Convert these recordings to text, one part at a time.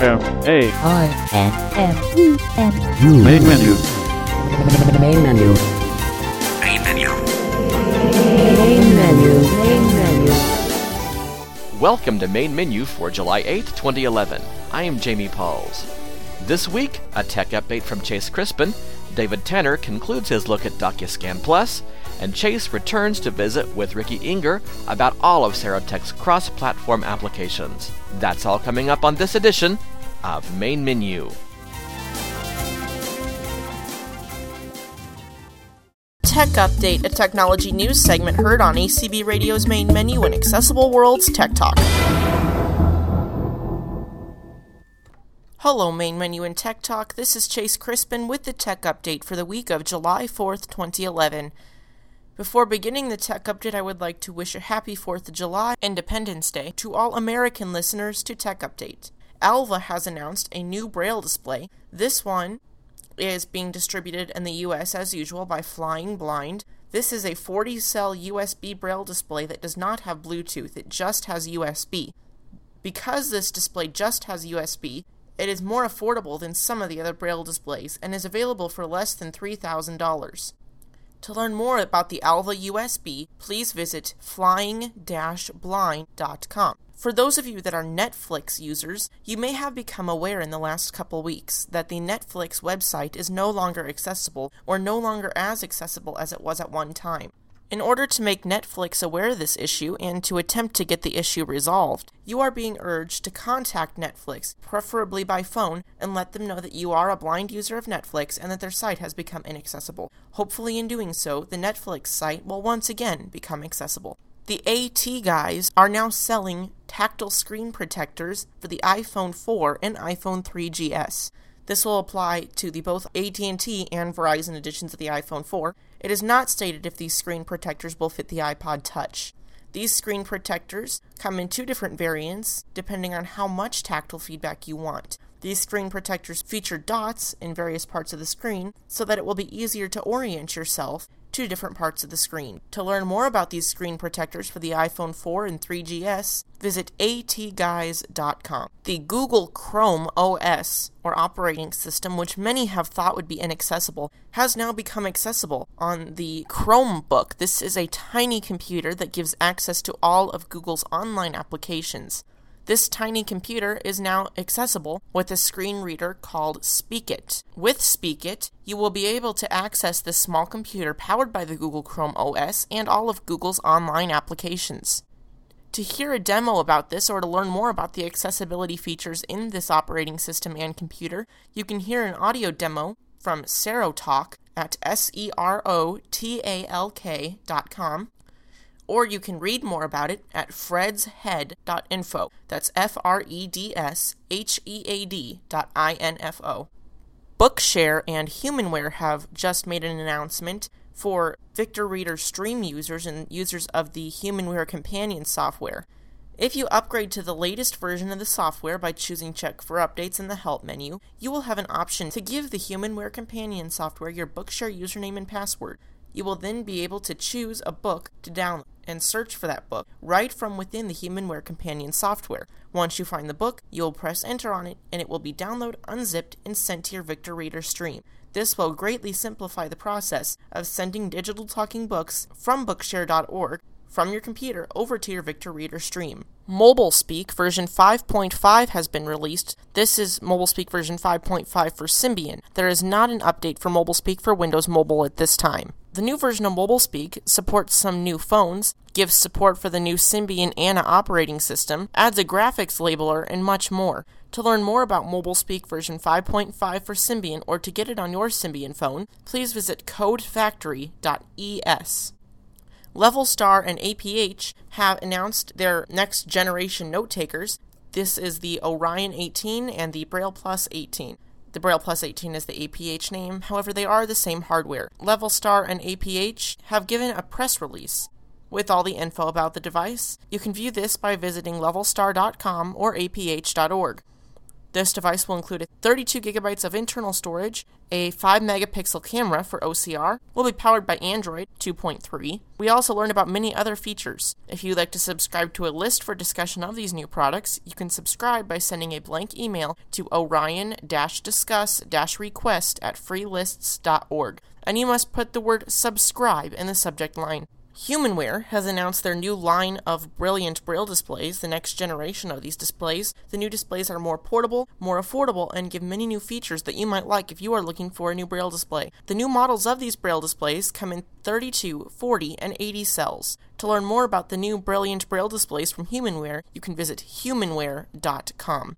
M A I N M E N U main menu. main menu main menu main menu Main menu. Welcome to Main Menu for July 8th, 2011. I am Jamie Pauls. This week, a tech update from Chase Crispin, David Tanner concludes his look at DocuScan Plus, and Chase returns to visit with Ricky Enger about all of Serotek's cross platform applications. That's all coming up on this edition of Main Menu. Tech Update, a technology news segment heard on ACB Radio's main menu and Accessible World's Tech Talk. Hello, main menu and Tech Talk. This is Chase Crispin with the Tech Update for the week of July 4th, 2011. Before beginning the tech update, I would like to wish a happy 4th of July, Independence Day, to all American listeners to Tech Update. Alva has announced a new Braille display. This one is being distributed in the US as usual by Flying Blind. This is a 40 cell USB Braille display that does not have Bluetooth, it just has USB. Because this display just has USB, it is more affordable than some of the other Braille displays and is available for less than $3,000. To learn more about the Alva USB, please visit flying-blind.com. For those of you that are Netflix users, you may have become aware in the last couple weeks that the Netflix website is no longer accessible or no longer as accessible as it was at one time. In order to make Netflix aware of this issue and to attempt to get the issue resolved, you are being urged to contact Netflix, preferably by phone, and let them know that you are a blind user of Netflix and that their site has become inaccessible. Hopefully, in doing so, the Netflix site will once again become accessible. The AT guys are now selling tactile screen protectors for the iPhone 4 and iPhone 3GS. This will apply to the both AT&T and Verizon editions of the iPhone 4. It is not stated if these screen protectors will fit the iPod Touch. These screen protectors come in two different variants depending on how much tactile feedback you want. These screen protectors feature dots in various parts of the screen so that it will be easier to orient yourself to different parts of the screen. To learn more about these screen protectors for the iPhone 4 and 3GS, visit atguys.com. The Google Chrome OS, or operating system, which many have thought would be inaccessible, has now become accessible on the Chromebook. This is a tiny computer that gives access to all of Google's online applications. This tiny computer is now accessible with a screen reader called SpeakIt. With SpeakIt, you will be able to access this small computer powered by the Google Chrome OS and all of Google's online applications. To hear a demo about this or to learn more about the accessibility features in this operating system and computer, you can hear an audio demo from Serotalk at s e r o t a l k dot com or you can read more about it at fredshead.info. That's F R E D S H E A D dot I N F O. Bookshare and Humanware have just made an announcement for Victor Reader Stream users and users of the Humanware Companion software. If you upgrade to the latest version of the software by choosing Check for Updates in the Help menu, you will have an option to give the Humanware Companion software your Bookshare username and password. You will then be able to choose a book to download and search for that book right from within the Humanware Companion software. Once you find the book, you will press enter on it and it will be downloaded, unzipped, and sent to your Victor Reader stream. This will greatly simplify the process of sending digital talking books from Bookshare.org from your computer over to your Victor Reader stream. MobileSpeak version 5.5 has been released. This is MobileSpeak version 5.5 for Symbian. There is not an update for MobileSpeak for Windows Mobile at this time. The new version of MobileSpeak supports some new phones, gives support for the new Symbian Anna operating system, adds a graphics labeler, and much more. To learn more about MobileSpeak version 5.5 for Symbian or to get it on your Symbian phone, please visit codefactory.es. Levelstar and APH have announced their next generation note takers. This is the Orion 18 and the Braille Plus 18. The Braille Plus 18 is the APH name, however, they are the same hardware. Levelstar and APH have given a press release with all the info about the device. You can view this by visiting levelstar.com or aph.org. This device will include 32 gigabytes of internal storage, a 5 megapixel camera for OCR, will be powered by Android 2.3. We also learned about many other features. If you'd like to subscribe to a list for discussion of these new products, you can subscribe by sending a blank email to orion-discuss-request at freelists.org. And you must put the word subscribe in the subject line. Humanware has announced their new line of Brailliant braille displays, the next generation of these displays. The new displays are more portable, more affordable, and give many new features that you might like if you are looking for a new braille display. The new models of these braille displays come in 32, 40, and 80 cells. To learn more about the new Brailliant braille displays from Humanware, you can visit humanware.com.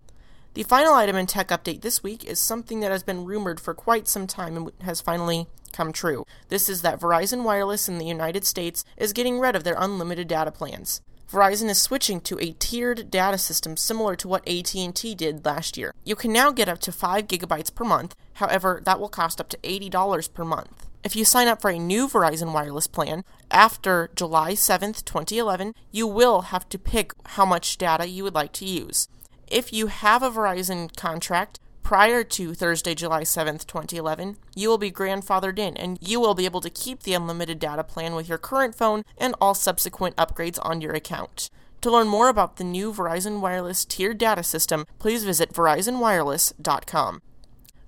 The final item in tech update this week is something that has been rumored for quite some time and has finally come true. This is that Verizon Wireless in the United States is getting rid of their unlimited data plans. Verizon is switching to a tiered data system similar to what AT&T did last year. You can now get up to 5 gigabytes per month. However, that will cost up to $80 per month. If you sign up for a new Verizon wireless plan after July 7th, 2011, you will have to pick how much data you would like to use. If you have a Verizon contract, prior to Thursday, July 7th, 2011, you will be grandfathered in and you will be able to keep the unlimited data plan with your current phone and all subsequent upgrades on your account. To learn more about the new Verizon Wireless tiered data system, please visit verizonwireless.com.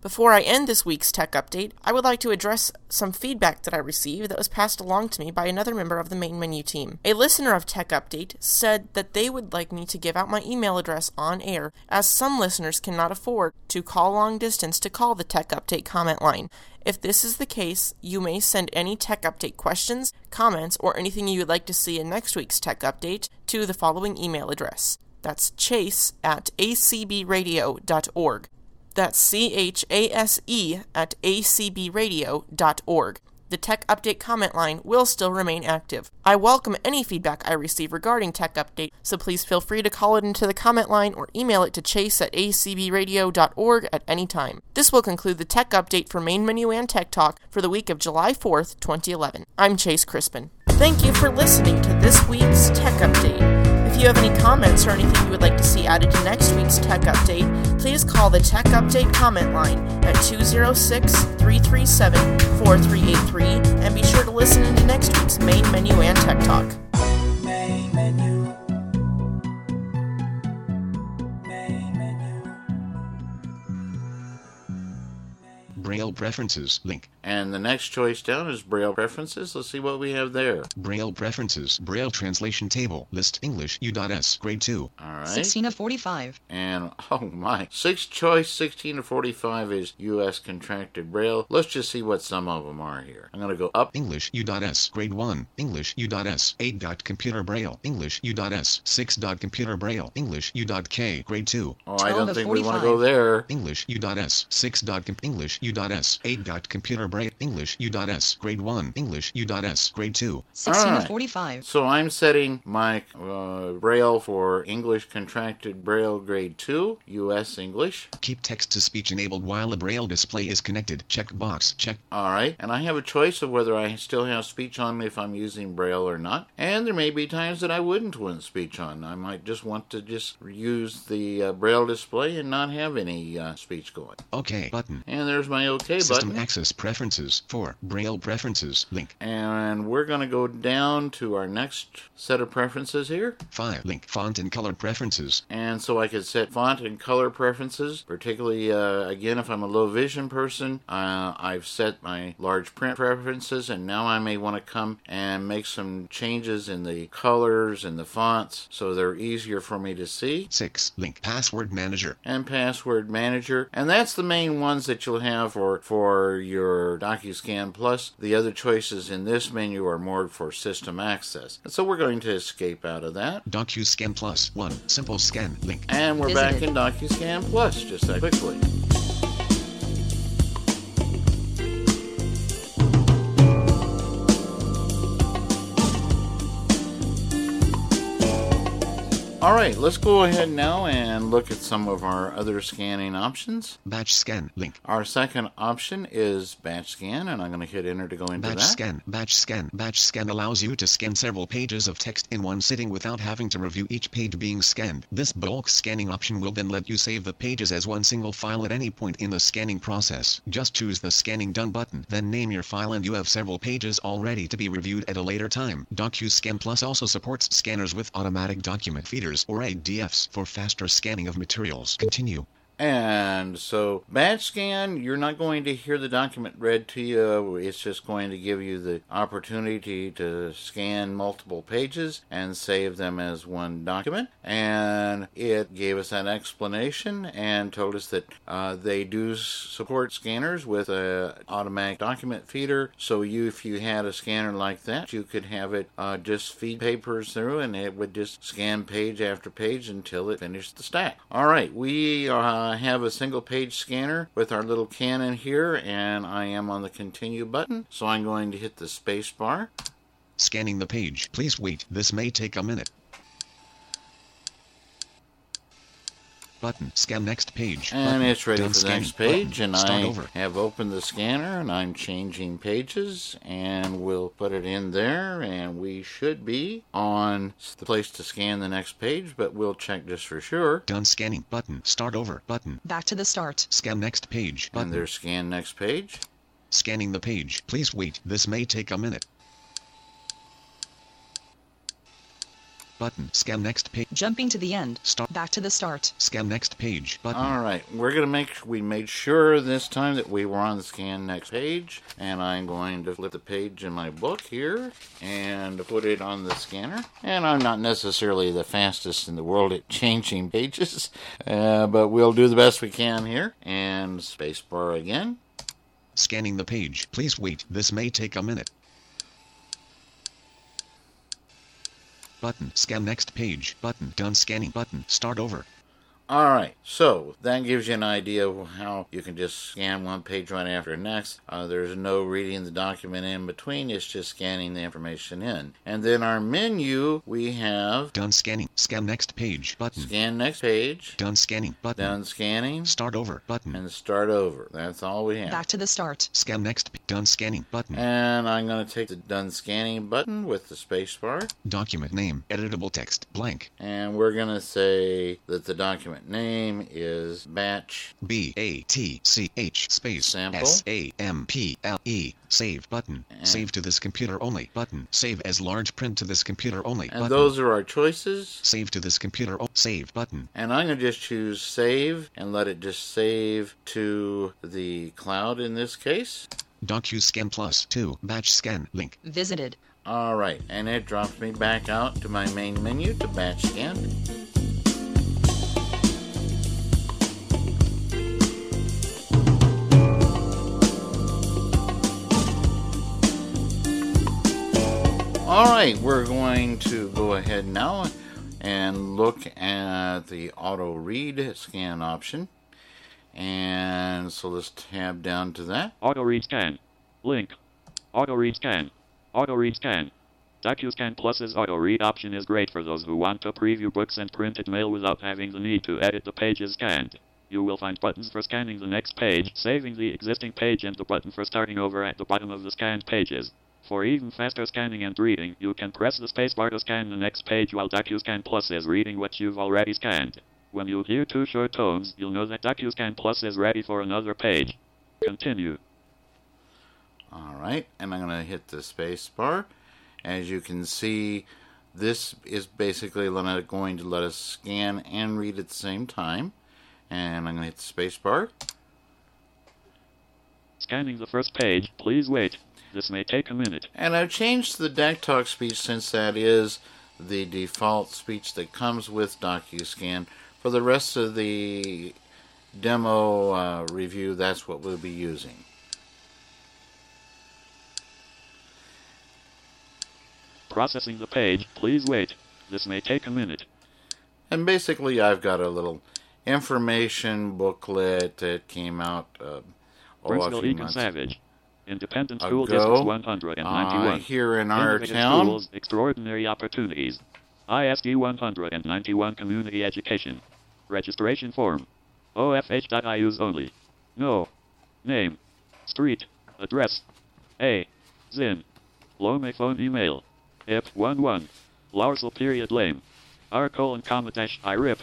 Before I end this week's tech update, I would like to address some feedback that I received that was passed along to me by another member of the main menu team. A listener of Tech Update said that they would like me to give out my email address on air, as some listeners cannot afford to call long distance to call the Tech Update comment line. If this is the case, you may send any Tech Update questions, comments, or anything you would like to see in next week's Tech Update to the following email address. That's chase at acbradio.org. That's C H A S E at acbradio.org. The Tech Update comment line will still remain active. I welcome any feedback I receive regarding Tech Update, so please feel free to call it into the comment line or email it to chase at acbradio.org at any time. This will conclude the Tech Update for Main Menu and Tech Talk for the week of July 4th, 2011. I'm Chase Crispin. Thank you for listening to this week's Tech Update. If you have any comments or anything you would like to see added to next week's Tech Update, please call the Tech Update comment line at 206 337 4383 and be sure to listen into next week's main menu and Tech Talk. Preferences link. And the next choice down is Braille preferences. Let's see what we have there. Braille preferences. Braille translation table. List English U.S. Grade 2. All right. 16 of 45. And oh my, sixth choice, 16 to 45 is U.S. contracted Braille. Let's just see what some of them are here. I'm going to go up. English U.S. Grade 1. English U.S. 8. dot Computer Braille. English U.S. 6. dot Computer Braille. English U.K. Grade 2. Oh, I don't to think we want to go there. English U.S. 6. dot Com- English U.S. 8. dot Computer Braille. English U.S. Grade 1. English U.S. Grade 2. 16 Alright. of 45. So I'm setting my uh, Braille for English contracted Braille grade 2, U.S. English. Keep text to speech enabled while a Braille display is connected. Check box. Check. All right, and I have a choice of whether I still have speech on me if I'm using Braille or not. And there may be times that I wouldn't want speech on. I might just want to just use the uh, Braille display and not have any uh, speech going. OK button. And there's my OK System button. access preferences for Braille preferences link. And we're going to go down to our next set of preferences here. 5. Link font and color preferences. And so I could set font and color preferences, particularly uh, again if I'm a low vision person. Uh, I've set my large print preferences, and now I may want to come and make some changes in the colors and the fonts so they're easier for me to see. 6. Link password manager. And password manager, and that's the main ones that you'll have for for your DocuScan Plus. The other choices in this menu are more for system access, and so we're going to escape out of that. DocuScan Plus 1. Simple scan link. And we're back Visited. in DocuScan Plus just that quickly. All right, let's go ahead now and look at some of our other scanning options. Batch scan link. Our second option is batch scan, and I'm going to hit enter to go into Batch that. scan. Batch scan. Batch scan allows you to scan several pages of text in one sitting without having to review each page being scanned. This bulk scanning option will then let you save the pages as one single file at any point in the scanning process. Just choose the scanning done button, then name your file and you have several pages all ready to be reviewed at a later time. DocuScan Plus also supports scanners with automatic document feeders or ADFs for faster scanning of materials. Continue. And so, batch scan, you're not going to hear the document read to you. It's just going to give you the opportunity to scan multiple pages and save them as one document. And it gave us an explanation and told us that uh, they do support scanners with a automatic document feeder. So, you, if you had a scanner like that, you could have it uh, just feed papers through, and it would just scan page after page until it finished the stack. All right, we uh, have a single page scanner with our little Canon here, and I am on the continue button. So I'm going to hit the space bar. Scanning the page. Please wait. This may take a minute. Button. Scan next page. And Button. it's ready Done for the next page, Button. and Start I over. have opened the scanner, and I'm changing pages, and we'll put it in there, and we should be on the place to scan the next page, but we'll check just for sure. Done scanning. Button. Start over. Button. Back to the start. Scan next page. Button. And there's scan next page. Scanning the page. Please wait. This may take a minute. Button. Scan next page. Jumping to the end. Start. Back to the start. Scan next page. Button. All right, we're gonna make we made sure this time that we were on the scan next page, and I'm going to flip the page in my book here and put it on the scanner. And I'm not necessarily the fastest in the world at changing pages, uh, but we'll do the best we can here. And spacebar again. Scanning the page. Please wait. This may take a minute. Button. Scan next page. Button. Done scanning. Button. Start over. All right, so that gives you an idea of how you can just scan one page right after next. Uh, there's no reading the document in between, it's just scanning the information in. And then our menu, we have Done scanning. Scan next page. Button. scan next page, Done scanning. Button. done scanning, Start over. Button. and start over. That's all we have. Back to the start. Scan next. p- Done scanning. Button. And I'm going to take the done scanning button with the space bar, Document name. Editable text. Blank. and we're going to say that the document name is batch B A T C H space Sample. S A M P L E. Save button. And- Save to this computer only button. Save as large print to this computer only and button. those are our choices. Save to this computer. O- save button. And I'm going to just choose save and let it just save to the cloud in this case. DocuScan Plus 2 batch scan link. Visited. All right, and it drops me back out to my main menu to batch scan. All right, we're going to go ahead now and look at the auto read scan option. And so let's tab down to that. Auto read scan. Link. Auto read scan. Auto read scan. DocuScan Plus's auto read option is great for those who want to preview books and printed mail without having the need to edit the pages scanned. You will find buttons for scanning the next page, saving the existing page, and the button for starting over at the bottom of the scanned pages. For even faster scanning and reading, you can press the spacebar to scan the next page while DocuScan Plus is reading what you've already scanned. When you hear two short tones, you'll know that DocuScan Plus is ready for another page. Continue. All right, and I'm going to hit the spacebar. As you can see, this is basically going to let us scan and read at the same time. And I'm going to hit the space bar. Scanning the first page, please wait. This may take a minute. And I've changed the DECtalk speech since that is the default speech that comes with DocuScan. For the rest of the demo uh, review, that's what we'll be using. Processing the page, please wait. This may take a minute. And basically, I've got a little information booklet that came out uh, oh, a few months Savage. Independent ago, School District 191. uh, here in our Innovative town. Schools, extraordinary opportunities. ISD 191 Community Education. Registration form. OFH.IUs only. No. Name. Street. Address. A. Zin. Lome phone email. IP 11. Larsal period lame. R colon comma dash I rip.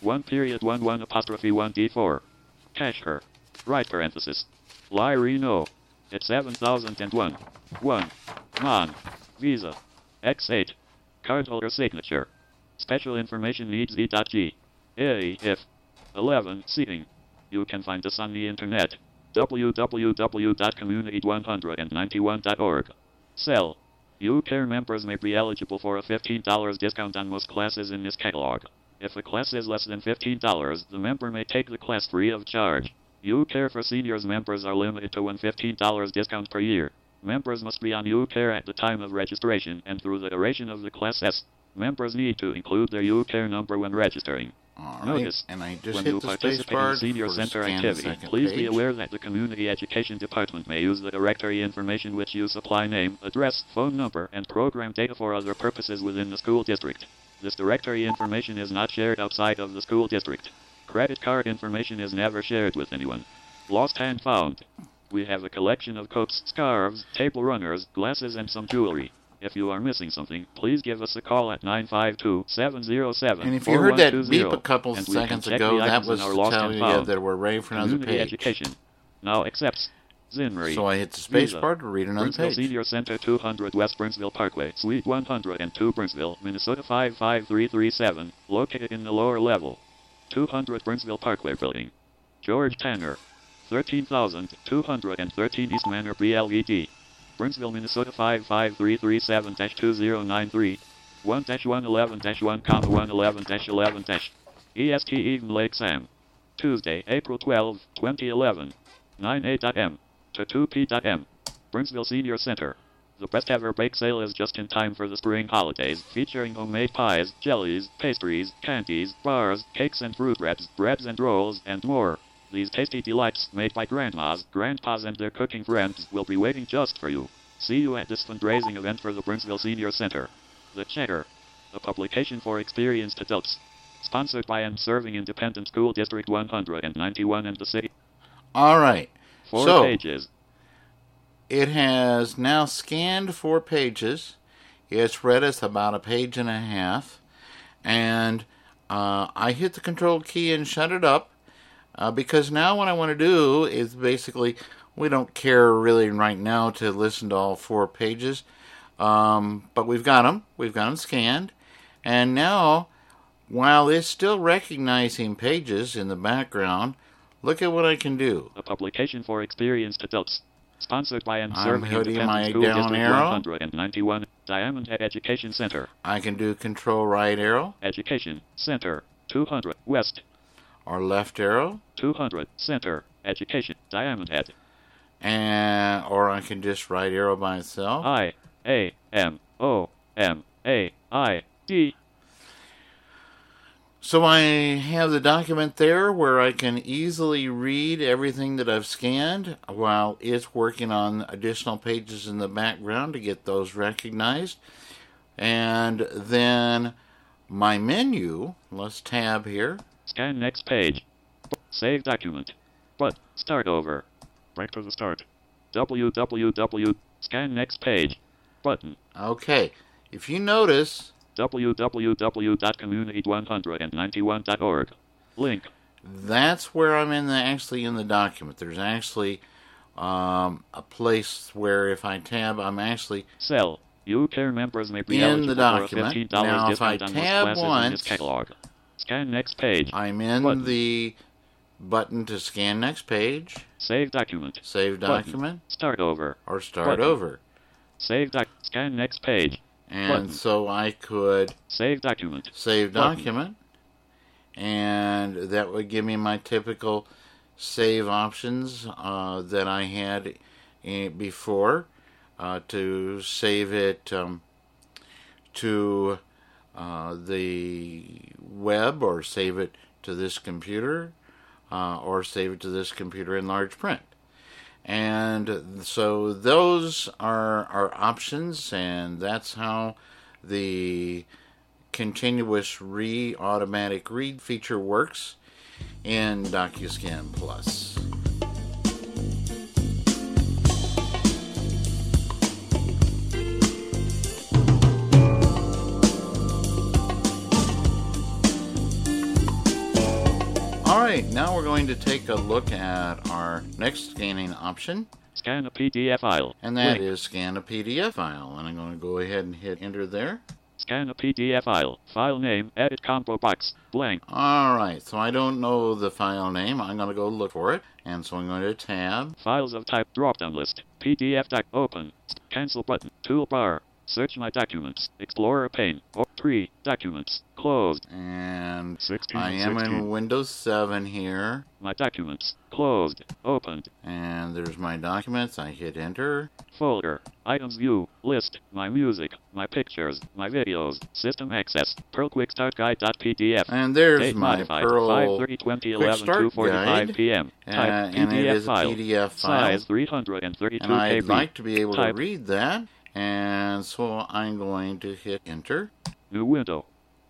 1 period 1 1 apostrophe 1 D4. Cash her. Right parenthesis. Lyrino. It's 7001. 1. Mon. Visa. X8. Cardholder signature. Special information needs E.G. A if. 11. Seating. You can find us on the internet. www.community191.org. Sell. UCare members may be eligible for a $15 discount on most classes in this catalog. If a class is less than $15, the member may take the class free of charge. UCare for seniors members are limited to one $15 discount per year. Members must be on UCare at the time of registration and through the duration of the class S. Members need to include their UCare number when registering. All right. Notice, and I just when you participate in Senior Center activity, please page. be aware that the Community Education Department may use the directory information which you supply name, address, phone number, and program data for other purposes within the school district. This directory information is not shared outside of the school district. Credit card information is never shared with anyone. Lost and found. We have a collection of coats, scarves, table runners, glasses, and some jewelry. If you are missing something, please give us a call at 952-707-4120. And if you heard that beep a couple and we can seconds ago, that was telling you that we're ready for another page. education. Now accepts. Zinri. So I hit the space Visa. bar to read another Burnsville page. Senior Center 200 West Burnsville Parkway, Suite 102 Burnsville, Minnesota 55337, located in the lower level. 200 Burnsville Parkway Building. George Tanner. 13213 East Manor BLED. Burnsville, Minnesota 55337-2093. 1-111-1, 111-11 EST Eden Lake Sam. Tuesday, April 12, 2011. 9 a.m. to 2 p.m. Burnsville Senior Center. The best ever bake sale is just in time for the spring holidays, featuring homemade pies, jellies, pastries, candies, bars, cakes and fruit wraps, breads and rolls, and more. These tasty delights, made by grandmas, grandpas, and their cooking friends, will be waiting just for you. See you at this fundraising event for the Burnsville Senior Center. The Cheddar, a publication for experienced adults. Sponsored by and serving Independent School District 191 and the city. All right. Four so pages. It has now scanned four pages. It's read us about a page and a half, and uh, I hit the control key and shut it up uh, because now what I want to do is basically we don't care really right now to listen to all four pages, um, but we've got them. We've got them scanned, and now while it's still recognizing pages in the background, look at what I can do. A publication for experienced adults. Sponsored by and I'm serving hitting my School down District arrow. 191, Diamond Head Education Center. I can do control right arrow Education Center. 200 West. or left arrow, 200 Center. Education Diamond Head. and or I can just right arrow by itself. I A M O M A I D. So I have the document there where I can easily read everything that I've scanned while it's working on additional pages in the background to get those recognized. And then my menu, let's tab here. Scan next page. Save document. But start over. Back to the start. www. Scan next page. Button. Okay, if you notice, www.community191.org. Link. that's where I'm in the actually in the document. There's actually um, a place where if I tab, I'm actually Cell. You care members may be In the document. for a $15 Now, if I discount on most tab once- catalog. Scan next page. I'm in Button. the button to scan next page, Save document. save Button. document, Start over. or start Button. over. Save doc. Scan next page. And Button. so I could Save document. save Button. document, and that would give me my typical save options uh, that I had eh, before uh, to save it um, to uh, the web or save it to this computer uh, or save it to this computer in large print. And so those are our options, and that's how the continuous re automatic read feature works in DocuScan Plus. All right, now we're going to take a look at our next scanning option, Scan a PDF file. and that Link. is scan a PDF file. And I'm going to go ahead and hit enter there. Scan a PDF file. File name, edit combo box, blank. All right, so I don't know the file name. I'm going to go look for it. And so I'm going to tab. Files of type drop down list. PDF doc open. Cancel button. Toolbar. Search my documents. Explorer pane. Or tree. Documents. Closed. And 16, I am 16. in Windows 7 here. My documents. Closed. Opened. And there's my documents. I hit enter. Folder. Items view. List. My music. My pictures. My videos. System access. Pearl Quick Start Guide.pdf. And there's Date my modified. Pearl 5:30, 2011, Quick Start 2:45 Guide. p.m. Uh, Type and PDF is a file. PDF file. Size 332 And I'd KB. like to be able Type. to read that. And so I'm going to hit enter. New window.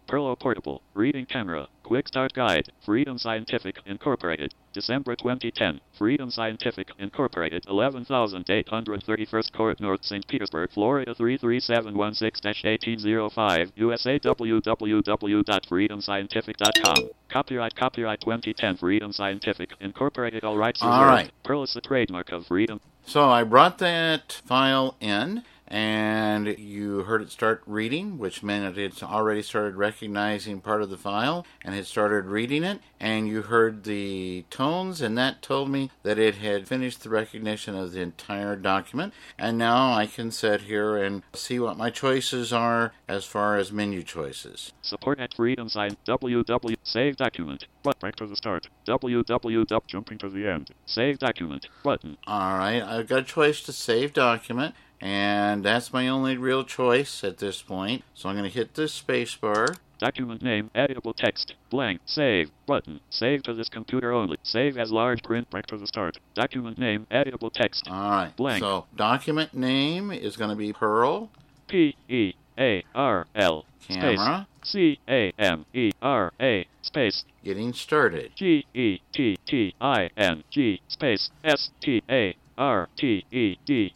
Perlo Portable. Reading camera. Quick Start Guide. Freedom Scientific Incorporated. December 2010. Freedom Scientific Incorporated. 11831st Court North St. Petersburg, Florida 33716-1805. USA www.freedomscientific.com. Copyright Copyright 2010 Freedom Scientific Incorporated. All rights All reserved. right. Pearl is the trademark of Freedom. So I brought that file in, and you heard it start reading, which meant it's already started recognizing part of the file and had started reading it. And you heard the tones, and that told me that it had finished the recognition of the entire document. And now I can sit here and see what my choices are as far as menu choices. Support at Freedom Sign. www. Save document. But back to the start. www. Jumping to the end. Save document. Button. All right, I've got a choice to save document, and that's my only real choice at this point. So I'm going to hit this space bar. Document name. Editable text. Blank. Save. Button. Save to this computer only. Save as large print. Back to the start. Document name. Editable text. All right, Blank. so document name is going to be Pearl P E A R L. Camera C A M E R A. Space. Getting Started. G E T T I N G. Space. S T A R T E D.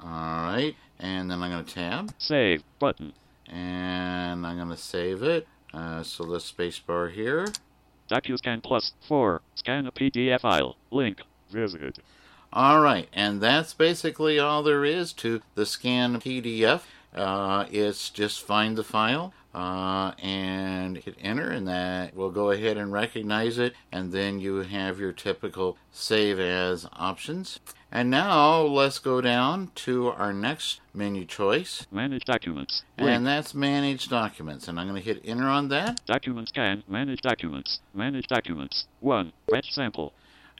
All right, and then I'm going to tab, Save. Button. and I'm going to save it. Uh, so the space bar here. DocuScan Plus 4. Scan a PDF file. Link. Visit. All right, and that's basically all there is to the scan PDF. Uh, it's just find the file uh, and hit enter, and that will go ahead and recognize it, and then you have your typical save as options. And now let's go down to our next menu choice, Manage documents. Link. and that's manage documents. And I'm going to hit enter on that. Documents can Manage documents. Manage documents. 1. Batch sample.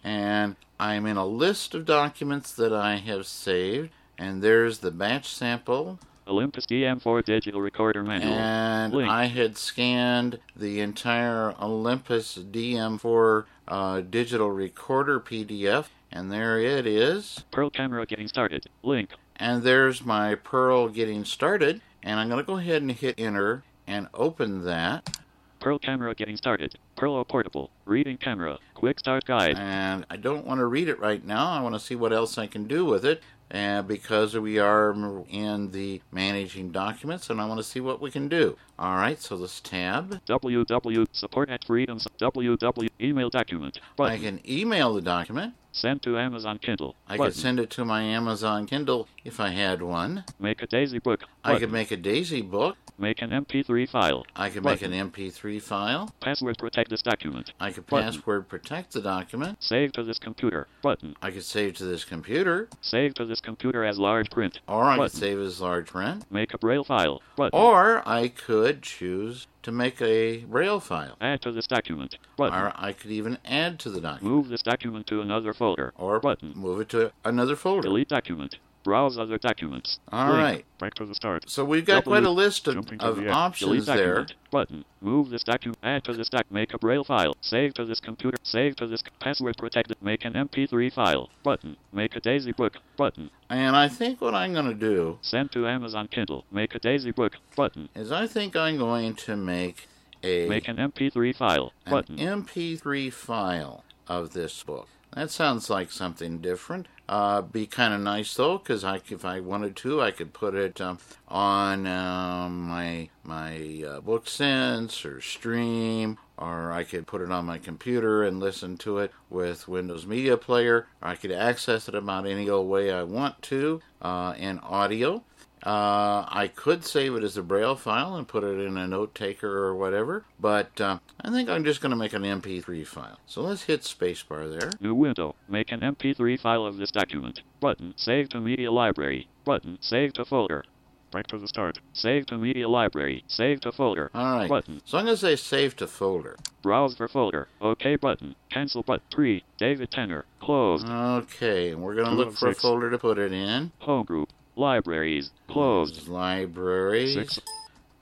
and I'm in a list of documents that I have saved, and there's the batch sample, Olympus DM4 digital recorder manual. and Link. I had scanned the entire Olympus DM4 uh, digital recorder PDF, and there it is, Pearl camera getting started. Link. and there's my Pearl getting started, and I'm going to go ahead and hit enter and open that, Pearl camera getting started. Pearl portable. Reading camera. Quick start guide. and I don't want to read it right now. I want to see what else I can do with it. And because we are in the managing documents, and I want to see what we can do. All right, so this tab, www. Support at freedoms. www. Email document. I can email the document. Send to Amazon Kindle. I Button. could send it to my Amazon Kindle if I had one. Make a Daisy book. I Button. could make a Daisy book. Make an MP3 file. I could make an MP3 file. Password protect this document. I could Button. password protect the document. Save to this computer. Button. I could save to this computer, Save to this computer as large print. or I could save as large print, Make a braille file. Button. or I could choose to make a Braille file. Add to this document. Button. Or I could even add to the document. Move this document to another folder. Or Button. move it to another folder. Delete document. Browse other documents. All Link. right. Back to the start. So we've got W. quite a list of, of the options there. Button. Move this document. Add to this doc. Make a braille file. Save to this computer. Save to this password protected. Make an MP3 file. Button. Make a Daisy book. Button. And I think what I'm going to do Send to Amazon Kindle. Make a Daisy book. Button. is I think I'm going to make a Make an MP3 file. an Button. MP3 file of this book. That sounds like something different. Uh, be kind of nice though, because I, if I wanted to, I could put it um, on um, my my uh, book sense or stream, or I could put it on my computer and listen to it with Windows Media Player. I could access it about any old way I want to uh, in audio. Uh, I could save it as a Braille file and put it in a note taker or whatever, but uh, I think I'm just going to make an MP3 file. So let's hit spacebar there. New window. Make an MP3 file of this document. Button. Save to media library. Button. Save to folder. Back to the start. Save to media library. Save to folder. All right. Button. So I'm going to say save to folder. Browse for folder. OK button. Cancel button. 3. David Tanner. Closed. Okay, we're going to look of for a folder to put it in. Home group. Libraries. Closed. Libraries. 6.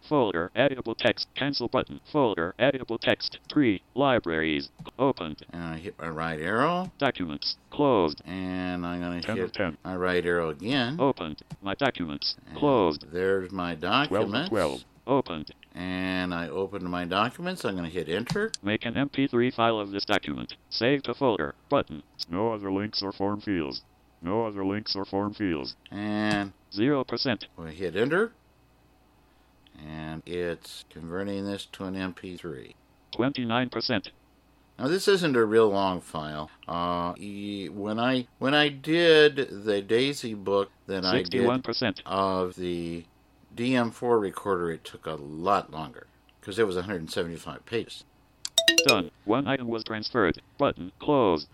Folder. Editable text. Cancel button. Folder. Editable text. 3. Libraries. Opened. And I hit my right arrow, Documents. Closed. and I'm going to hit 10. my right arrow again. Opened. My documents. And Closed. There's my documents. 12 of 12. Opened. And I opened my documents. I'm going to hit enter. Make an MP3 file of this document. Save to folder. Button. No other links or form fields. No other links or form fields. And 0%. we hit enter. And it's converting this to an MP3. 29%. Now this isn't a real long file. Uh, when I when I did the Daisy book that I did 61%. of the DM4 recorder, it took a lot longer because it was 175 pages. Done. One item was transferred. Button. Closed.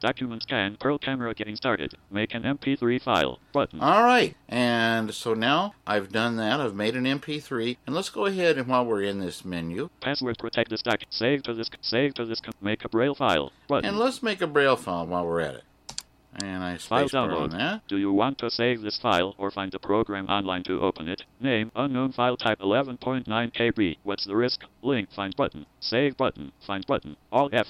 Document scan. Pearl camera getting started. Make an MP3 file. Button. All right, and so now I've done that. I've made an MP3, and let's go ahead and while we're in this menu, Password protect this doc. Save to this. Save to this. Make a braille file. Button. and let's make a Braille file while we're at it. And I File download. that. Do you want to save this file or find a program online to open it? Name unknown file type 11.9 KB. What's the risk? Link find button. Save button. Find button. All F.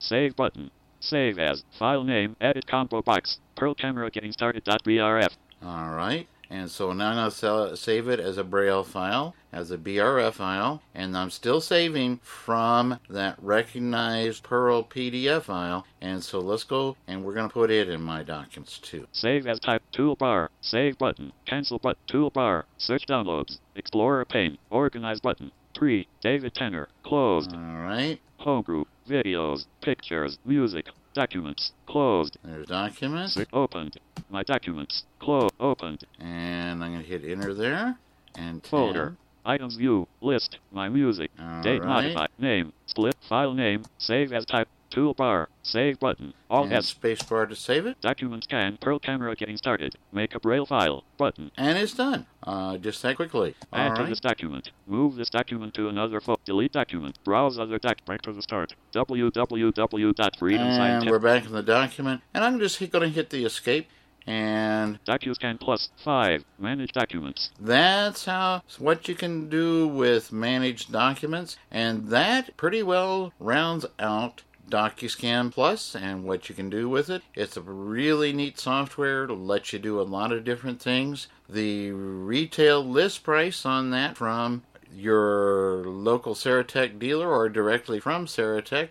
Save button. Save as. File name. Edit combo box. Pearl camera getting started. .brf. All right. And so now I'm going to sell, save it as a Braille file, as a BRF file, and I'm still saving from that recognized Pearl PDF file. And so let's go, and we're going to put it in my documents too. Save as type. Toolbar. Save button. Cancel button. Toolbar. Search downloads. Explorer pane. Organize button. 3. David Tanner. Closed. All right. Home group. Videos. Pictures. Music. Documents. Closed. There's documents. Opened. My documents. Close. Opened. and I'm going to hit enter there, and Folder. Items view. List. My music. All Date right. modified. Name. Split. File name. Save as type. Toolbar. Save button. All and S. spacebar to save it, Document scan. Pearl camera getting started. Make a braille file. Button. and it's done. Uh, just that quickly. All to right. this document. Move this document to another fo- Delete document. Browse other doc. Back to the start. www.freedom And we're back in the document, and I'm just going to hit the escape, and DocuScan Plus 5. Manage documents. That's how what you can do with managed documents, and that pretty well rounds out DocuScan Plus and what you can do with it. It's a really neat software to let you do a lot of different things. The retail list price on that from your local Serotek dealer or directly from Serotek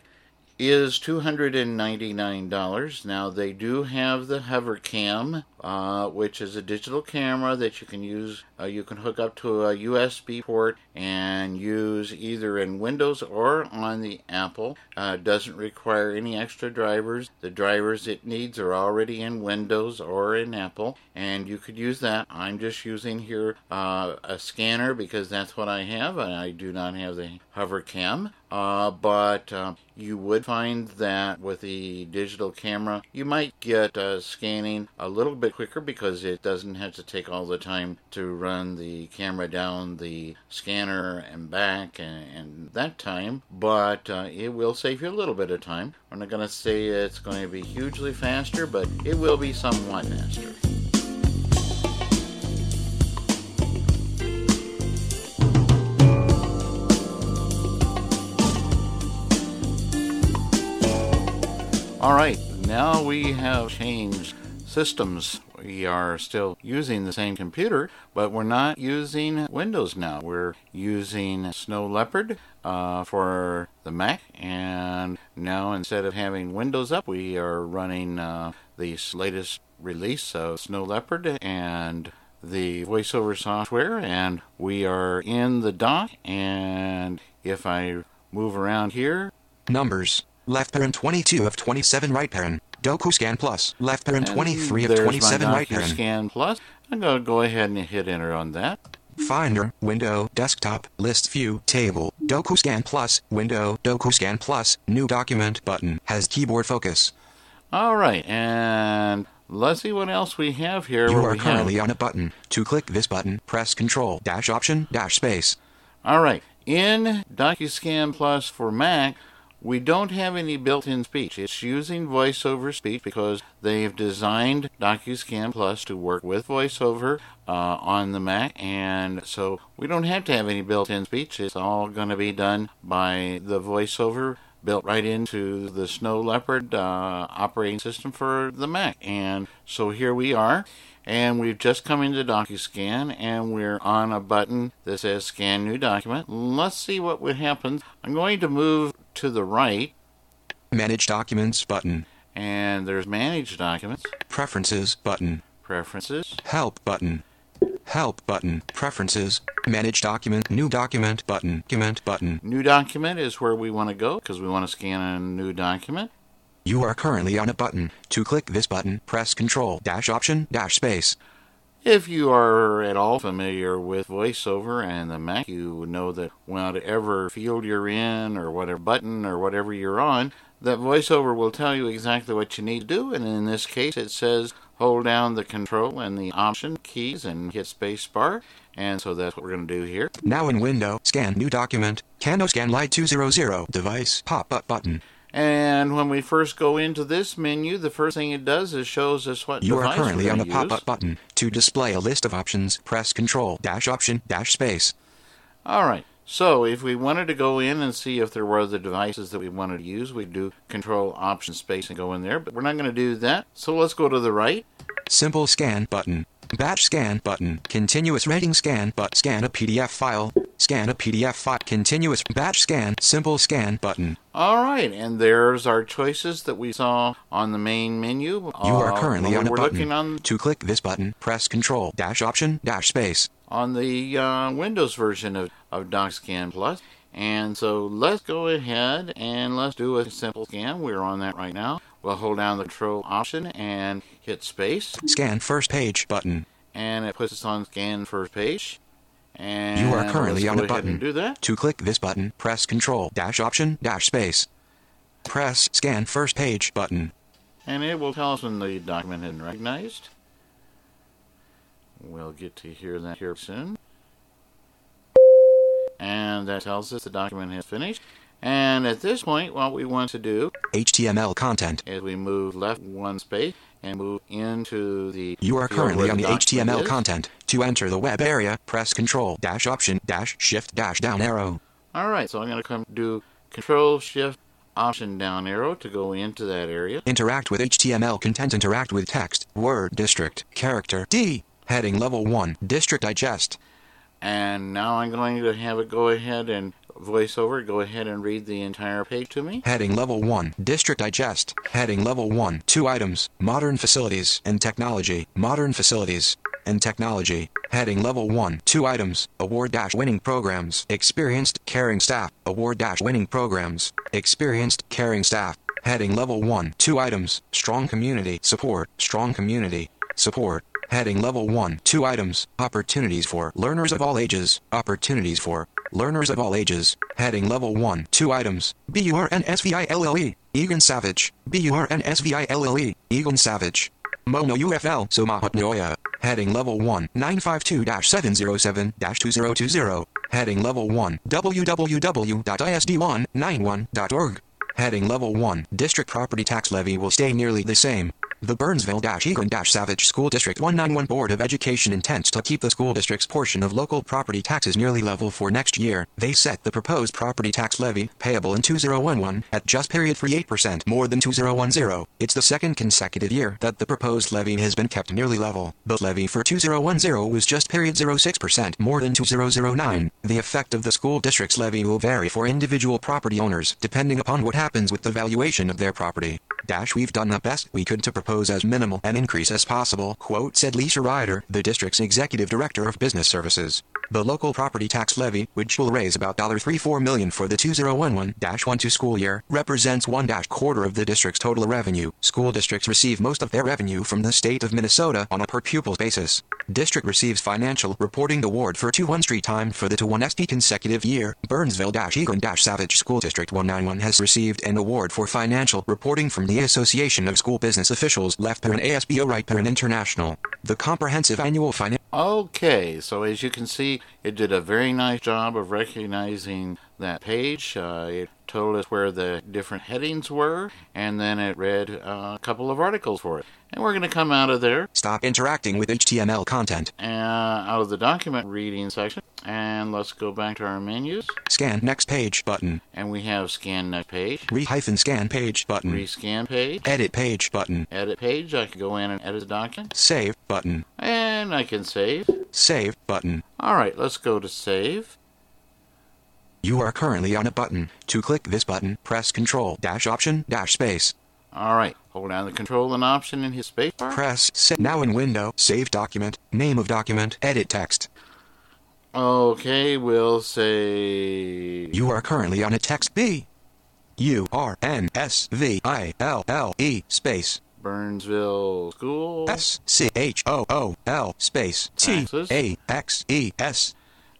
is $299. Now, they do have the HoverCam, uh, which is a digital camera that you can use. Uh, you can hook up to a USB port and use either in Windows or on the Apple. Uh, doesn't require any extra drivers. The drivers it needs are already in Windows or in Apple, and you could use that. I'm just using here uh, a scanner because that's what I have, and I do not have the HoverCam. Uh, but uh, you would find that with the digital camera, you might get uh, scanning a little bit bit quicker because it doesn't have to take all the time to run the camera down the scanner and back and, and that time, but uh, it will save you a little bit of time. I'm not going to say it's going to be hugely faster, but it will be somewhat faster. All right, now we have changed systems. We are still using the same computer, but we're not using Windows now. We're using Snow Leopard uh, for the Mac, and now instead of having Windows up, we are running uh, the latest release of Snow Leopard and the voiceover software, and we are in the dock. And if I move around here, Numbers. Left parent 22 of 27 right parent. DocuScan Plus. Left parent 23 of 27 right parent. DocuScan Plus. I'm going to go ahead and hit enter on that. Finder, window, desktop, list view, table, DocuScan Plus, window, DocuScan Plus, new document button, has keyboard focus. All right, and let's see what else we have here. You are currently have... on a button. To click this button, press Control dash Option dash Space. All right, in DocuScan Plus for Mac, we don't have any built-in speech. It's using VoiceOver speech because they've designed DocuScan Plus to work with VoiceOver uh, on the Mac, and so we don't have to have any built-in speech. It's all going to be done by the VoiceOver built right into the Snow Leopard uh, operating system for the Mac. And so here we are, and we've just come into DocuScan, and we're on a button that says Scan New Document. Let's see what would happen. I'm going to move to the right, Manage Documents button. and there's Manage Documents, Preferences button. Preferences, Help button. Help button. Preferences. Manage document. New document button. Document button. New Document is where we want to go because we want to scan a new document. You are currently on a button. To click this button, press Control dash Option dash Space. If you are at all familiar with VoiceOver and the Mac, you know that whatever field you're in or whatever button or whatever you're on, that VoiceOver will tell you exactly what you need to do. And in this case, it says hold down the Control and the Option keys and hit Spacebar. And so that's what we're going to do here. Now in window, scan new document. CanoScan LiDE 200 device pop up button. And when we first go into this menu, the first thing it does is shows us what You are currently on the pop-up button. To display a list of options, press Control dash Option dash Space. All right. So if we wanted to go in and see if there were other devices that we wanted to use, we'd do Control Option Space and go in there. But we're not going to do that. So let's go to the right. Simple scan button. Batch scan button. Continuous rating scan but scan a PDF file. Scan a PDF file. Continuous batch scan. Simple scan button. All right, and there's our choices that we saw on the main menu. You are Uh, currently on a we're button. looking on To click this button, press Control dash Option dash Space. on the uh, Windows version of, of DocuScan Plus. And so let's go ahead and let's do a simple scan. We're on that right now. We'll hold down the Control Option and hit Space, Scan first page button. and it puts us on Scan First Page. And You are currently on a button. do that. To click this button, press Control dash Option dash Space. Press Scan first page button. And it will tell us when the document has been recognized. We'll get to hear that here soon. And that tells us the document has finished. And at this point, what we want to do HTML content. is we move left one space and move into the. You are currently on the HTML is. content. To enter the web area, press Control dash Option dash Shift dash down arrow. All right, so I'm going to come do Control Shift Option down arrow to go into that area. Interact with HTML content. Interact with text. Word district. Character D. Heading level 1. District digest. And now I'm going to have it go ahead and voiceover go ahead and read the entire page to me. Heading level 1. District digest. Heading level 1. Two items. Modern facilities and technology. Modern facilities and technology. Heading level 1. Two items. Award dash winning programs. Experienced caring staff. Award dash winning programs. Experienced caring staff. Heading level 1. Two items. Strong community support. Strong community support. Heading level 1. Two items. Opportunities for learners of all ages. Opportunities for learners of all ages. Heading level 1. Two items. B-U-R-N-S-V-I-L-L-E. Eagan Savage. B-U-R-N-S-V-I-L-L-E. Eagan Savage. Mono UFL. Somahat Noya. Heading level 1. 952-707-2020. Heading level 1. www.isd191.org. Heading level 1. District property tax levy will stay nearly the same. The Burnsville-Eagan-Savage School District 191 Board of Education intends to keep the school district's portion of local property taxes nearly level for next year. They set the proposed property tax levy, payable in 2011, at just period 38% more than 2010. It's the second consecutive year that the proposed levy has been kept nearly level. The levy for 2010 was just period 06% more than 2009. The effect of the school district's levy will vary for individual property owners, depending upon what happens with the valuation of their property. Dash we've done the best we could to propose as minimal an increase as possible, quote said Lisa Ryder, the district's executive director of business services. The local property tax levy, which will raise about $34 million for the 2011-12 school year, represents one quarter of the district's total revenue. School districts receive most of their revenue from the state of Minnesota on a per pupil basis. District receives financial reporting award for 2 1 street time for the 2 1 st consecutive year. Burnsville-Eagan-Savage School District 191 has received an award for financial reporting from the Association of School Business Officials left parent ASBO right parent international. The comprehensive annual financial Okay, so as you can see, it did a very nice job of recognizing that page. Uh, it told us where the different headings were, and then it read uh, a couple of articles for it. And we're going to come out of there, Stop interacting with HTML content. uh, out of the document reading section, and let's go back to our menus. Scan next page button. And we have scan next page, Re hyphen scan page button. rescan page, Edit page button. edit page. I can go in and edit the document, Save button. and I can save. Save button. All right, let's go to save. You are currently on a button. To click this button, press Control dash Option dash Space. All right, hold down the control and option in his spacebar. Press Save. Now in window, Save document, name of document, edit text. Okay, we'll say. You are currently on a text B. U R N S V I L L E space Burnsville School. S C H O O L space T. A X E S.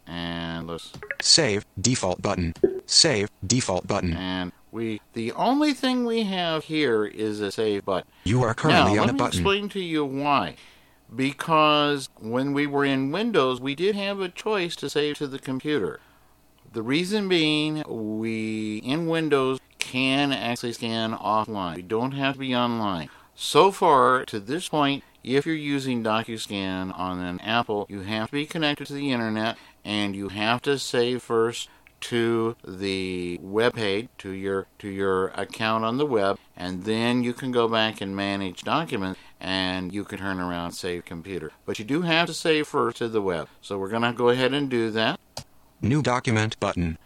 And let's. Save default button. Save default button. And we. The only thing we have here is a save button. You are Now, currently on let a me button. explain to you why. Because when we were in Windows, we did have a choice to save to the computer. The reason being, we in Windows can actually scan offline. We don't have to be online. So far, to this point, if you're using DocuScan on an Apple, you have to be connected to the internet and you have to save first to the web page to your to your account on the web and then you can go back and manage documents and you can turn around and save computer but you do have to save first to the web so we're going to go ahead and do that New document button.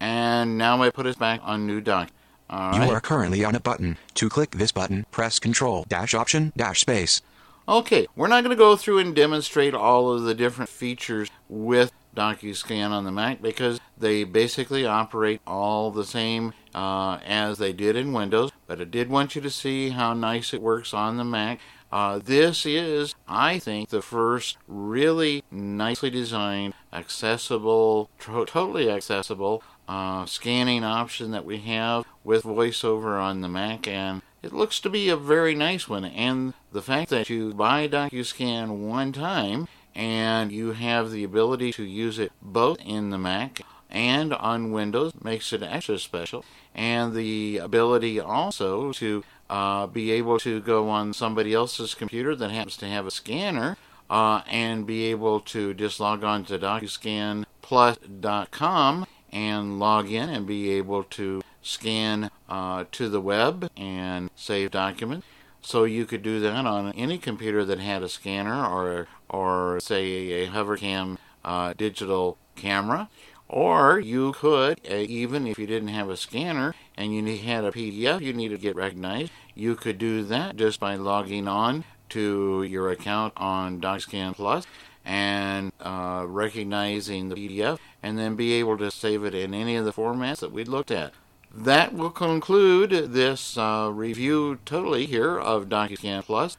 and now I put us back on new doc all You are currently on a button. To click this button, press Control dash Option dash Space. Okay, we're not going to go through and demonstrate all of the different features with DocuScan on the Mac because they basically operate all the same uh, as they did in Windows. But I did want you to see how nice it works on the Mac. Uh, this is, I think, the first really nicely designed, accessible, to- totally accessible uh, scanning option that we have with VoiceOver on the Mac, and it looks to be a very nice one. And the fact that you buy DocuScan one time and you have the ability to use it both in the Mac and on Windows makes it extra special. And the ability also to uh, be able to go on somebody else's computer that happens to have a scanner uh, and be able to just log on to DocuScanPlus.com and log in and be able to scan uh, to the web and save documents. So you could do that on any computer that had a scanner or, or say, a hovercam uh, digital camera. Or you could, uh, even if you didn't have a scanner and you had a PDF you needed to get recognized, you could do that just by logging on to your account on DocuScan Plus and uh, recognizing the PDF and then be able to save it in any of the formats that we looked at. That will conclude this uh, review totally here of DocuScan Plus.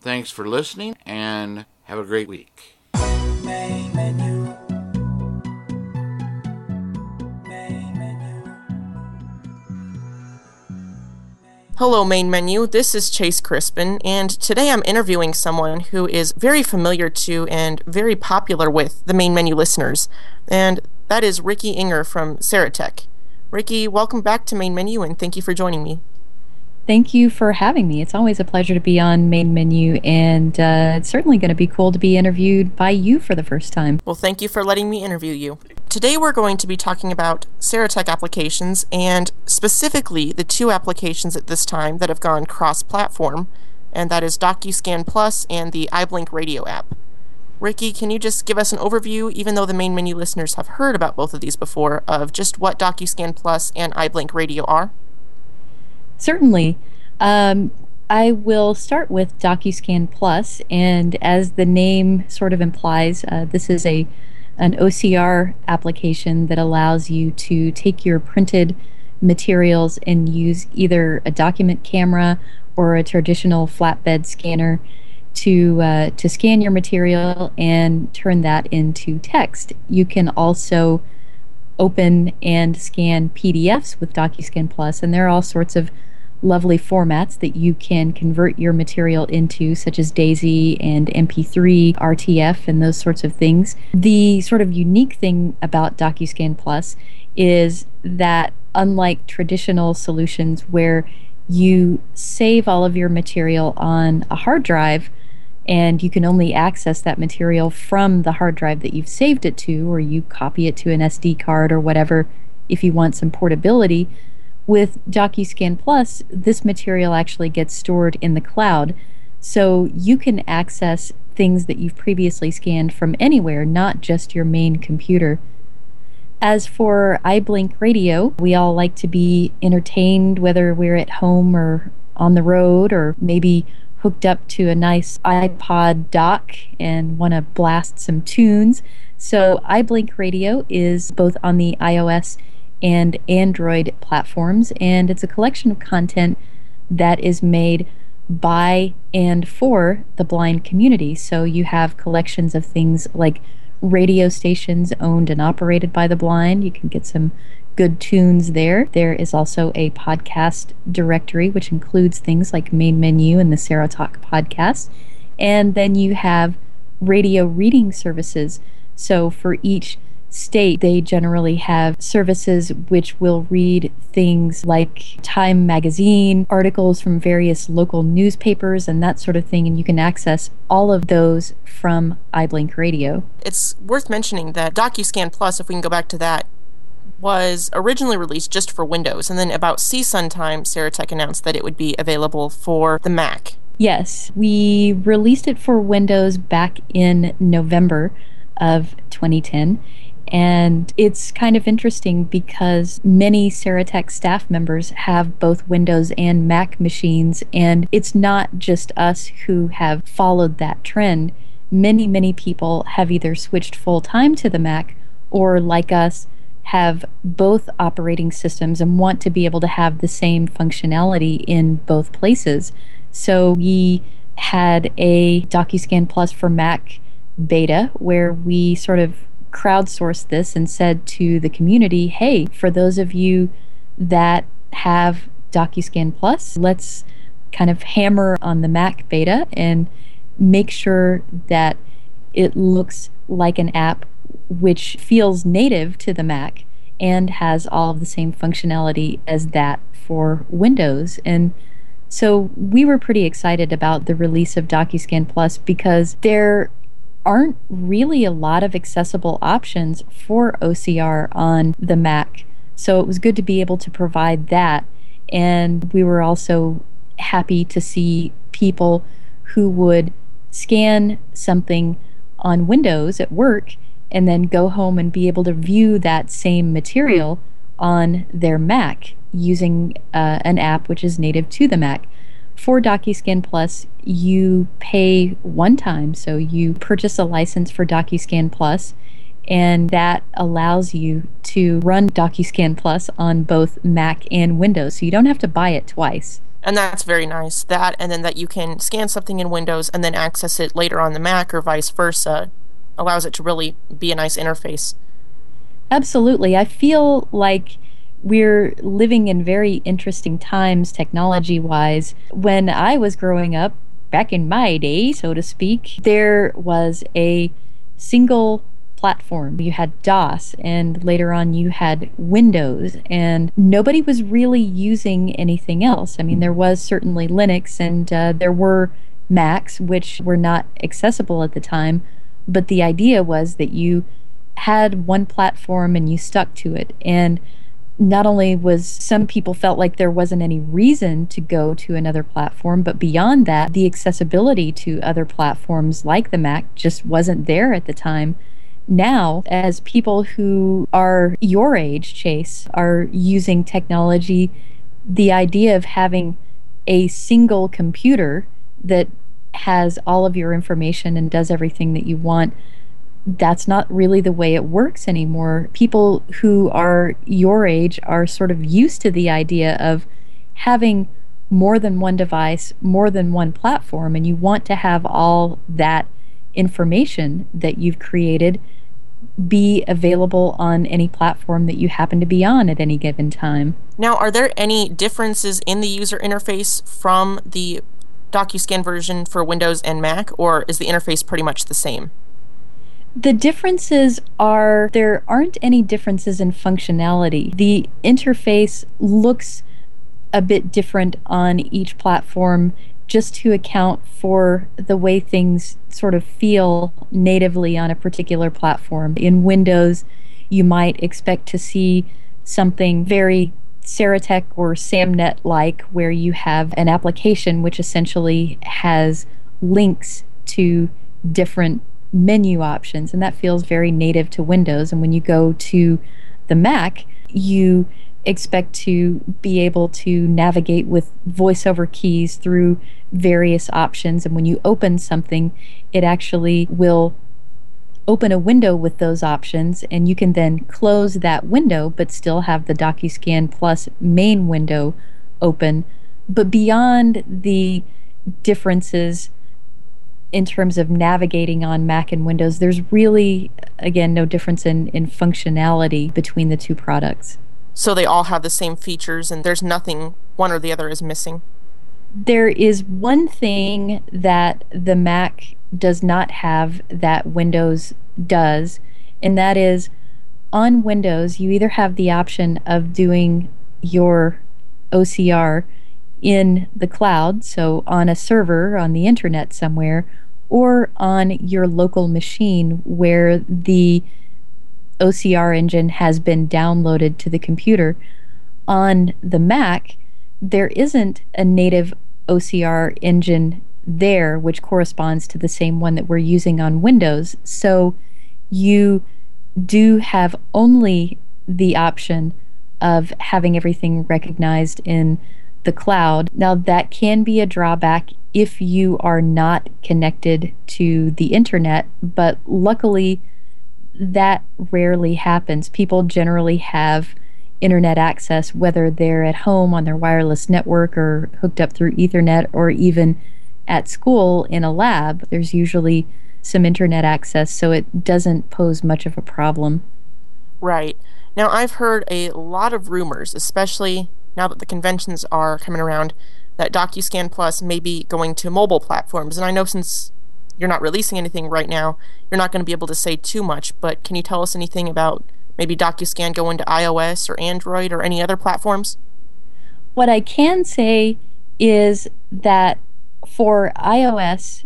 Thanks for listening and have a great week. Hello, main menu. This is Chase Crispin, and today I'm interviewing someone who is very familiar to and very popular with the main menu listeners, and that is Ricky Enger from Serotek. Ricky, welcome back to main menu, and thank you for joining me. Thank you for having me. It's always a pleasure to be on Main Menu, and uh, it's certainly going to be cool to be interviewed by you for the first time. Well, thank you for letting me interview you. Today we're going to be talking about Serotek applications, and specifically the two applications at this time that have gone cross platform, and that is DocuScan Plus and the iBlink Radio app. Ricky, can you just give us an overview, even though the main menu listeners have heard about both of these before, of just what DocuScan Plus and iBlink Radio are? Certainly. Um, I will start with DocuScan Plus, and as the name sort of implies, uh, this is a an OCR application that allows you to take your printed materials and use either a document camera or a traditional flatbed scanner to uh, to scan your material and turn that into text. You can also open and scan PDFs with DocuScan Plus, and there are all sorts of lovely formats that you can convert your material into, such as DAISY and MP3, RTF, and those sorts of things. The sort of unique thing about DocuScan Plus is that, unlike traditional solutions where you save all of your material on a hard drive, and you can only access that material from the hard drive that you've saved it to, or you copy it to an SD card or whatever if you want some portability. With DocuScan Plus, this material actually gets stored in the cloud, so you can access things that you've previously scanned from anywhere, not just your main computer. As for iBlink Radio, we all like to be entertained whether we're at home or on the road or maybe hooked up to a nice iPod dock and want to blast some tunes. So, iBlink Radio is both on the iOS and Android platforms, and it's a collection of content that is made by and for the blind community. So you have collections of things like radio stations owned and operated by the blind. You can get some good tunes there. There is also a podcast directory, which includes things like Main Menu and the Serotalk podcast. And then you have radio reading services. So for each state, they generally have services which will read things like Time magazine, articles from various local newspapers, and that sort of thing. And you can access all of those from iBlink Radio. It's worth mentioning that DocuScan Plus, if we can go back to that, was originally released just for Windows, and then about CSUN time, Serotek announced that it would be available for the Mac. Yes, we released it for Windows back in November of 2010 and it's kind of interesting because many Serotek staff members have both Windows and Mac machines, and it's not just us who have followed that trend. Many, many people have either switched full time to the Mac or, like us, have both operating systems and want to be able to have the same functionality in both places. So we had a DocuScan Plus for Mac beta where we sort of crowdsourced this and said to the community, hey, for those of you that have DocuScan Plus, let's kind of hammer on the Mac beta and make sure that it looks like an app which feels native to the Mac and has all of the same functionality as that for Windows. And so we were pretty excited about the release of DocuScan Plus because there aren't really a lot of accessible options for OCR on the Mac. So it was good to be able to provide that. And we were also happy to see people who would scan something on Windows at work and then go home and be able to view that same material on their Mac using uh, an app which is native to the Mac for DocuScan Plus, you pay one time. So you purchase a license for DocuScan Plus, and that allows you to run DocuScan Plus on both Mac and Windows. So you don't have to buy it twice. And that's very nice. That, and then that you can scan something in Windows and then access it later on the Mac or vice versa, allows it to really be a nice interface. Absolutely. I feel like we're living in very interesting times technology wise. When I was growing up, back in my day, so to speak, there was a single platform. You had DOS, and later on you had Windows, and nobody was really using anything else. I mean, there was certainly Linux, and uh, there were Macs, which were not accessible at the time, but the idea was that you had one platform and you stuck to it. And not only was some people felt like there wasn't any reason to go to another platform, but beyond that, the accessibility to other platforms like the Mac just wasn't there at the time. Now, as people who are your age, Chase, are using technology, the idea of having a single computer that has all of your information and does everything that you want that's not really the way it works anymore. People who are your age are sort of used to the idea of having more than one device, more than one platform, and you want to have all that information that you've created be available on any platform that you happen to be on at any given time. Now, are there any differences in the user interface from the DocuScan version for Windows and Mac, or is the interface pretty much the same? The differences are there aren't any differences in functionality. The interface looks a bit different on each platform just to account for the way things sort of feel natively on a particular platform. In Windows, you might expect to see something very Serotek or SAMNet like, where you have an application which essentially has links to different menu options, and that feels very native to Windows. And when you go to the Mac, you expect to be able to navigate with voiceover keys through various options. And when you open something, it actually will open a window with those options, and you can then close that window but still have the DocuScan Plus main window open. But beyond the differences in terms of navigating on Mac and Windows, there's really, again, no difference in, in functionality between the two products. So they all have the same features, and there's nothing one or the other is missing? There is one thing that the Mac does not have that Windows does, and that is on Windows, you either have the option of doing your OCR in the cloud, so on a server on the internet somewhere, or on your local machine where the OCR engine has been downloaded to the computer. On the Mac, there isn't a native OCR engine there, which corresponds to the same one that we're using on Windows. So you do have only the option of having everything recognized in the cloud. Now, that can be a drawback if you are not connected to the internet, but luckily that rarely happens. People generally have internet access, whether they're at home on their wireless network or hooked up through Ethernet or even at school in a lab. There's usually some internet access, so it doesn't pose much of a problem. Right. Now, I've heard a lot of rumors, especially now that the conventions are coming around, that DocuScan Plus may be going to mobile platforms. And I know since you're not releasing anything right now, you're not going to be able to say too much, but can you tell us anything about maybe DocuScan going to iOS or Android or any other platforms? What I can say is that for iOS,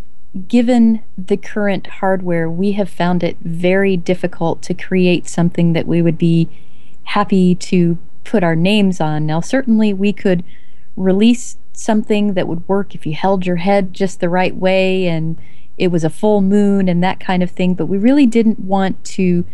given the current hardware, we have found it very difficult to create something that we would be happy to put our names on. Now, certainly we could release something that would work if you held your head just the right way and it was a full moon and that kind of thing. But we really didn't want to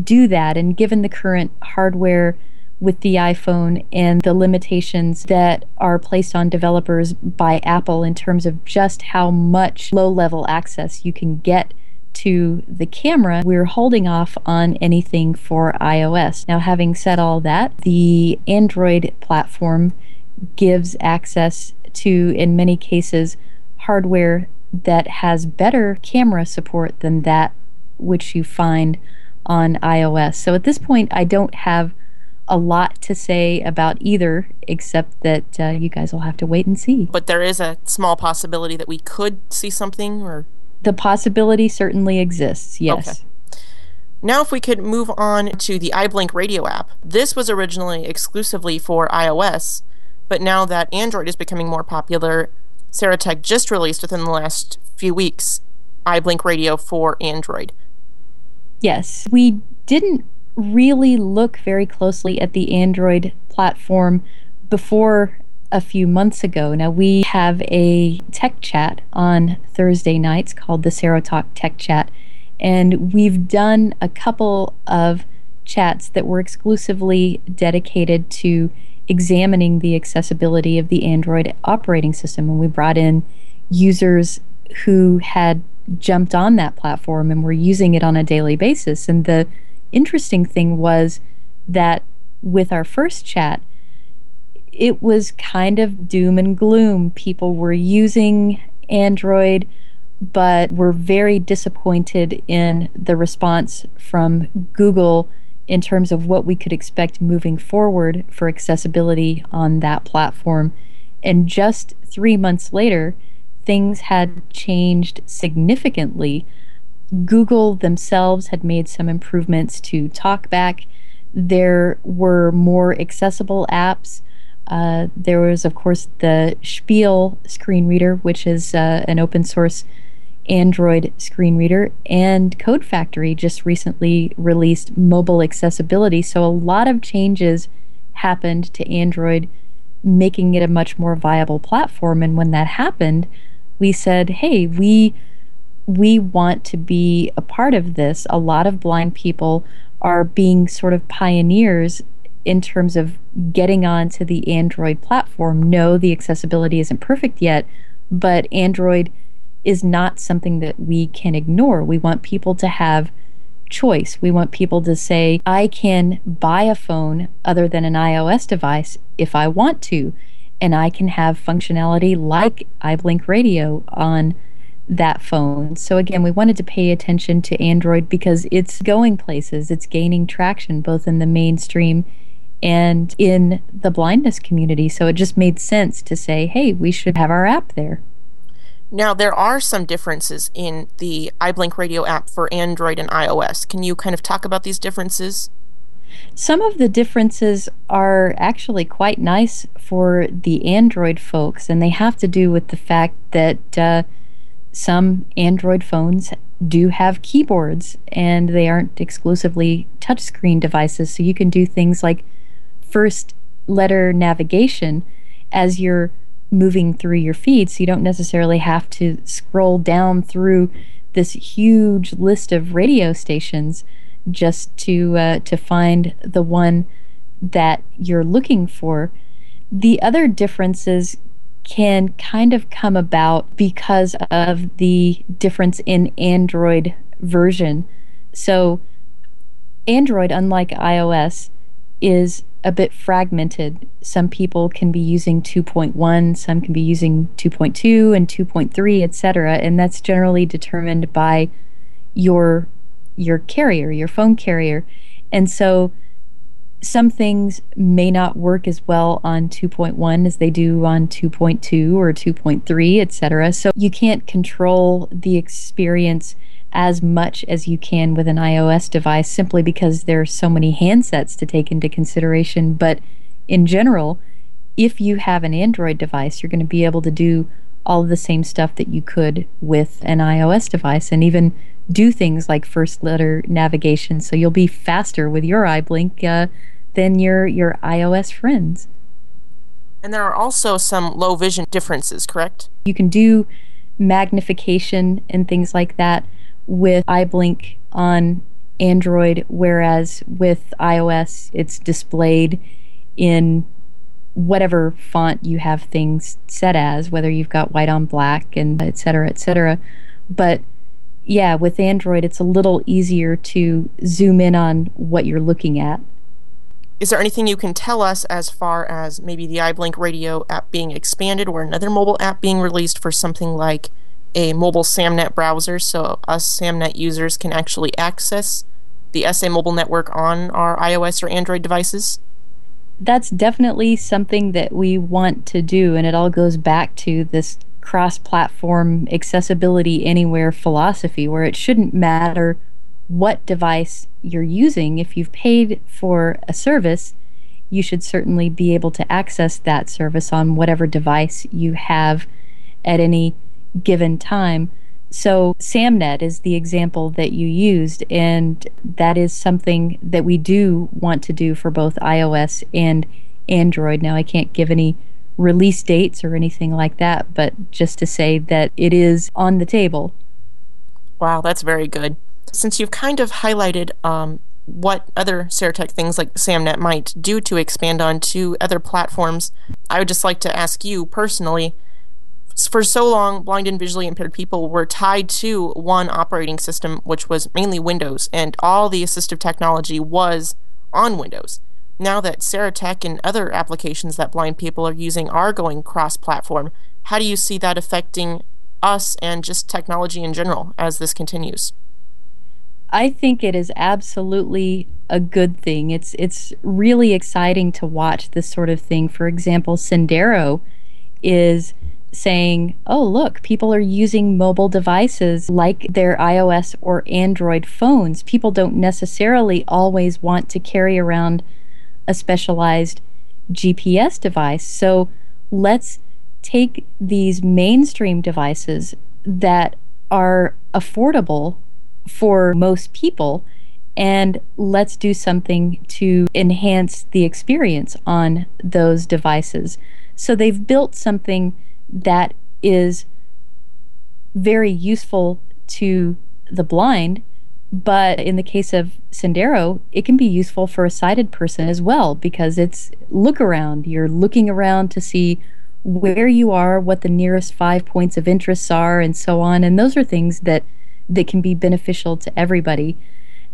do that. And given the current hardware with the iPhone and the limitations that are placed on developers by Apple in terms of just how much low level access you can get to the camera, we're holding off on anything for iOS. Now, having said all that, the Android platform gives access to, in many cases, hardware that has better camera support than that which you find on iOS. So at this point, I don't have a lot to say about either, except that uh, you guys will have to wait and see. But there is a small possibility that we could see something, or the possibility certainly exists. Yes. Okay. Now, if we could move on to the iBlink radio app. This was originally exclusively for iOS, but now that Android is becoming more popular, Serotek just released within the last few weeks iBlink Radio for Android. Yes, we didn't really look very closely at the Android platform before a few months ago. Now, we have a tech chat on Thursday nights called the Serotalk Tech Chat, and we've done a couple of chats that were exclusively dedicated to examining the accessibility of the Android operating system. And we brought in users who had jumped on that platform and were using it on a daily basis. And the interesting thing was that with our first chat, it was kind of doom and gloom. People were using Android, but were very disappointed in the response from Google in terms of what we could expect moving forward for accessibility on that platform. And just three months later, things had changed significantly. Google themselves had made some improvements to TalkBack. There were more accessible apps. Uh, there was, of course, the Spiel screen reader, which is uh, an open source Android screen reader, and Code Factory just recently released mobile accessibility. So a lot of changes happened to Android, making it a much more viable platform. And when that happened, we said, hey, we we want to be a part of this. A lot of blind people are being sort of pioneers in terms of getting onto the Android platform. No, the accessibility isn't perfect yet, but Android is not something that we can ignore. We want people to have choice. We want people to say, I can buy a phone other than an iOS device if I want to, and I can have functionality like iBlink Radio on that phone. So again, we wanted to pay attention to Android because it's going places, it's gaining traction both in the mainstream and in the blindness community. So it just made sense to say, hey, we should have our app there. Now, there are some differences in the iBlink Radio app for Android and iOS. Can you kind of talk about these differences? Some of the differences are actually quite nice for the Android folks, and they have to do with the fact that uh, some Android phones do have keyboards and they aren't exclusively touchscreen devices. So you can do things like first letter navigation as you're moving through your feed. So you don't necessarily have to scroll down through this huge list of radio stations just to uh, to find the one that you're looking for. The other differences can kind of come about because of the difference in Android version. So, Android, unlike iOS, is a bit fragmented. Some people can be using 2.1, some can be using 2.2 and 2.3, etc., and that's generally determined by your your carrier, your phone carrier. And so some things may not work as well on 2.1 as they do on 2.2 or 2.3, etc. So you can't control the experience as much as you can with an iOS device simply because there are so many handsets to take into consideration. But in general, if you have an Android device, you're going to be able to do all of the same stuff that you could with an iOS device and even do things like first letter navigation. So you'll be faster with your iBlink uh, than your, your iOS friends. And there are also some low vision differences, correct? You can do magnification and things like that with iBlink on Android, whereas with iOS, it's displayed in whatever font you have things set as, whether you've got white on black and et cetera, et cetera. But yeah, with Android, it's a little easier to zoom in on what you're looking at. Is there anything you can tell us as far as maybe the iBlink radio app being expanded or another mobile app being released for something like a mobile SAMNet browser so us SAMNet users can actually access the SA mobile network on our iOS or Android devices? That's definitely something that we want to do, and it all goes back to this cross platform accessibility anywhere philosophy where it shouldn't matter what device you're using. If you've paid for a service, you should certainly be able to access that service on whatever device you have at any given time. So, SAMNet is the example that you used, and that is something that we do want to do for both iOS and Android. Now, I can't give any release dates or anything like that, but just to say that it is on the table. Wow, that's very good. Since you've kind of highlighted um, what other Serotek things like SAMNet might do to expand on to other platforms, I would just like to ask you personally for so long, blind and visually impaired people were tied to one operating system, which was mainly Windows, and all the assistive technology was on Windows. Now that Serotek and other applications that blind people are using are going cross platform, how do you see that affecting us and just technology in general as this continues? I think it is absolutely a good thing. It's it's really exciting to watch this sort of thing. For example, Sendero is saying, oh, look, people are using mobile devices like their iOS or Android phones. People don't necessarily always want to carry around a specialized GPS device. So let's take these mainstream devices that are affordable for most people and let's do something to enhance the experience on those devices. So they've built something that is very useful to the blind, but in the case of Sendero, it can be useful for a sighted person as well because it's look around. You're looking around to see where you are, what the nearest five points of interest are, and so on. And those are things that that can be beneficial to everybody.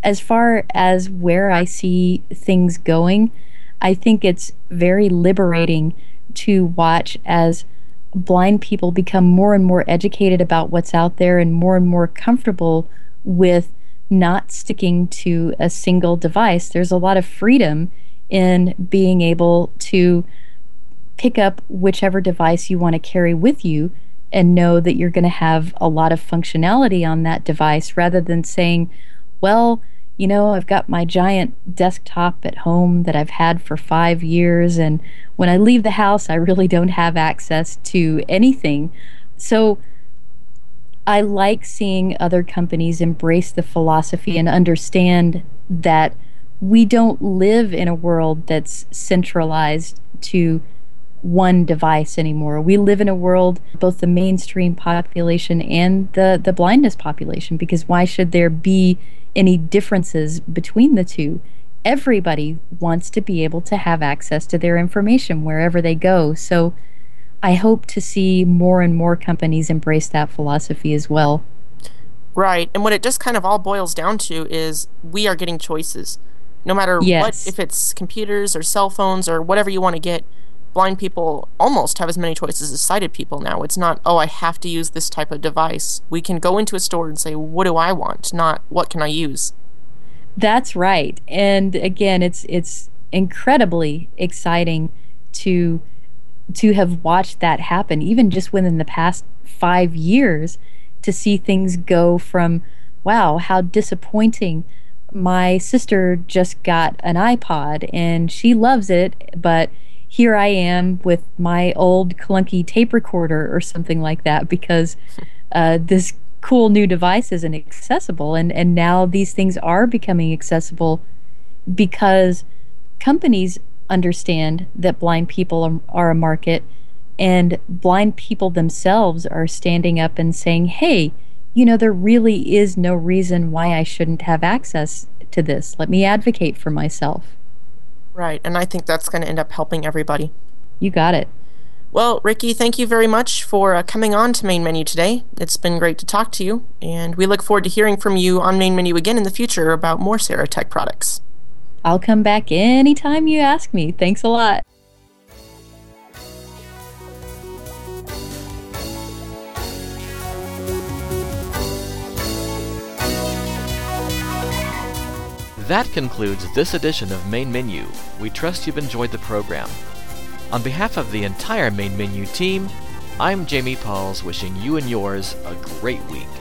As far as where I see things going, I think it's very liberating to watch as blind people become more and more educated about what's out there and more and more comfortable with not sticking to a single device. There's a lot of freedom in being able to pick up whichever device you want to carry with you and know that you're going to have a lot of functionality on that device rather than saying, well, you know, I've got my giant desktop at home that I've had for five years, and when I leave the house, I really don't have access to anything. So I like seeing other companies embrace the philosophy and understand that we don't live in a world that's centralized to one device anymore. We live in a world, both the mainstream population and the, the blindness population, because why should there be any differences between the two? Everybody wants to be able to have access to their information wherever they go. So I hope to see more and more companies embrace that philosophy as well. Right. And what it just kind of all boils down to is we are getting choices. No matter Yes. what, if it's computers or cell phones or whatever you want to get, blind people almost have as many choices as sighted people now. It's not, oh, I have to use this type of device. We can go into a store and say, what do I want? Not, what can I use? That's right. And again, it's it's incredibly exciting to to have watched that happen even just within the past 5 years to see things go from wow, how disappointing. My sister just got an iPod and she loves it, but here I am with my old clunky tape recorder or something like that because uh, this cool new device isn't accessible. And, and now these things are becoming accessible because companies understand that blind people are, are a market and blind people themselves are standing up and saying, hey, you know, there really is no reason why I shouldn't have access to this. Let me advocate for myself. Right. And I think that's going to end up helping everybody. You got it. Well, Ricky, thank you very much for uh, coming on to Main Menu today. It's been great to talk to you, and we look forward to hearing from you on Main Menu again in the future about more Serotek products. I'll come back anytime you ask me. Thanks a lot. That concludes this edition of Main Menu. We trust you've enjoyed the program. On behalf of the entire Main Menu team, I'm Jamie Pauls wishing you and yours a great week.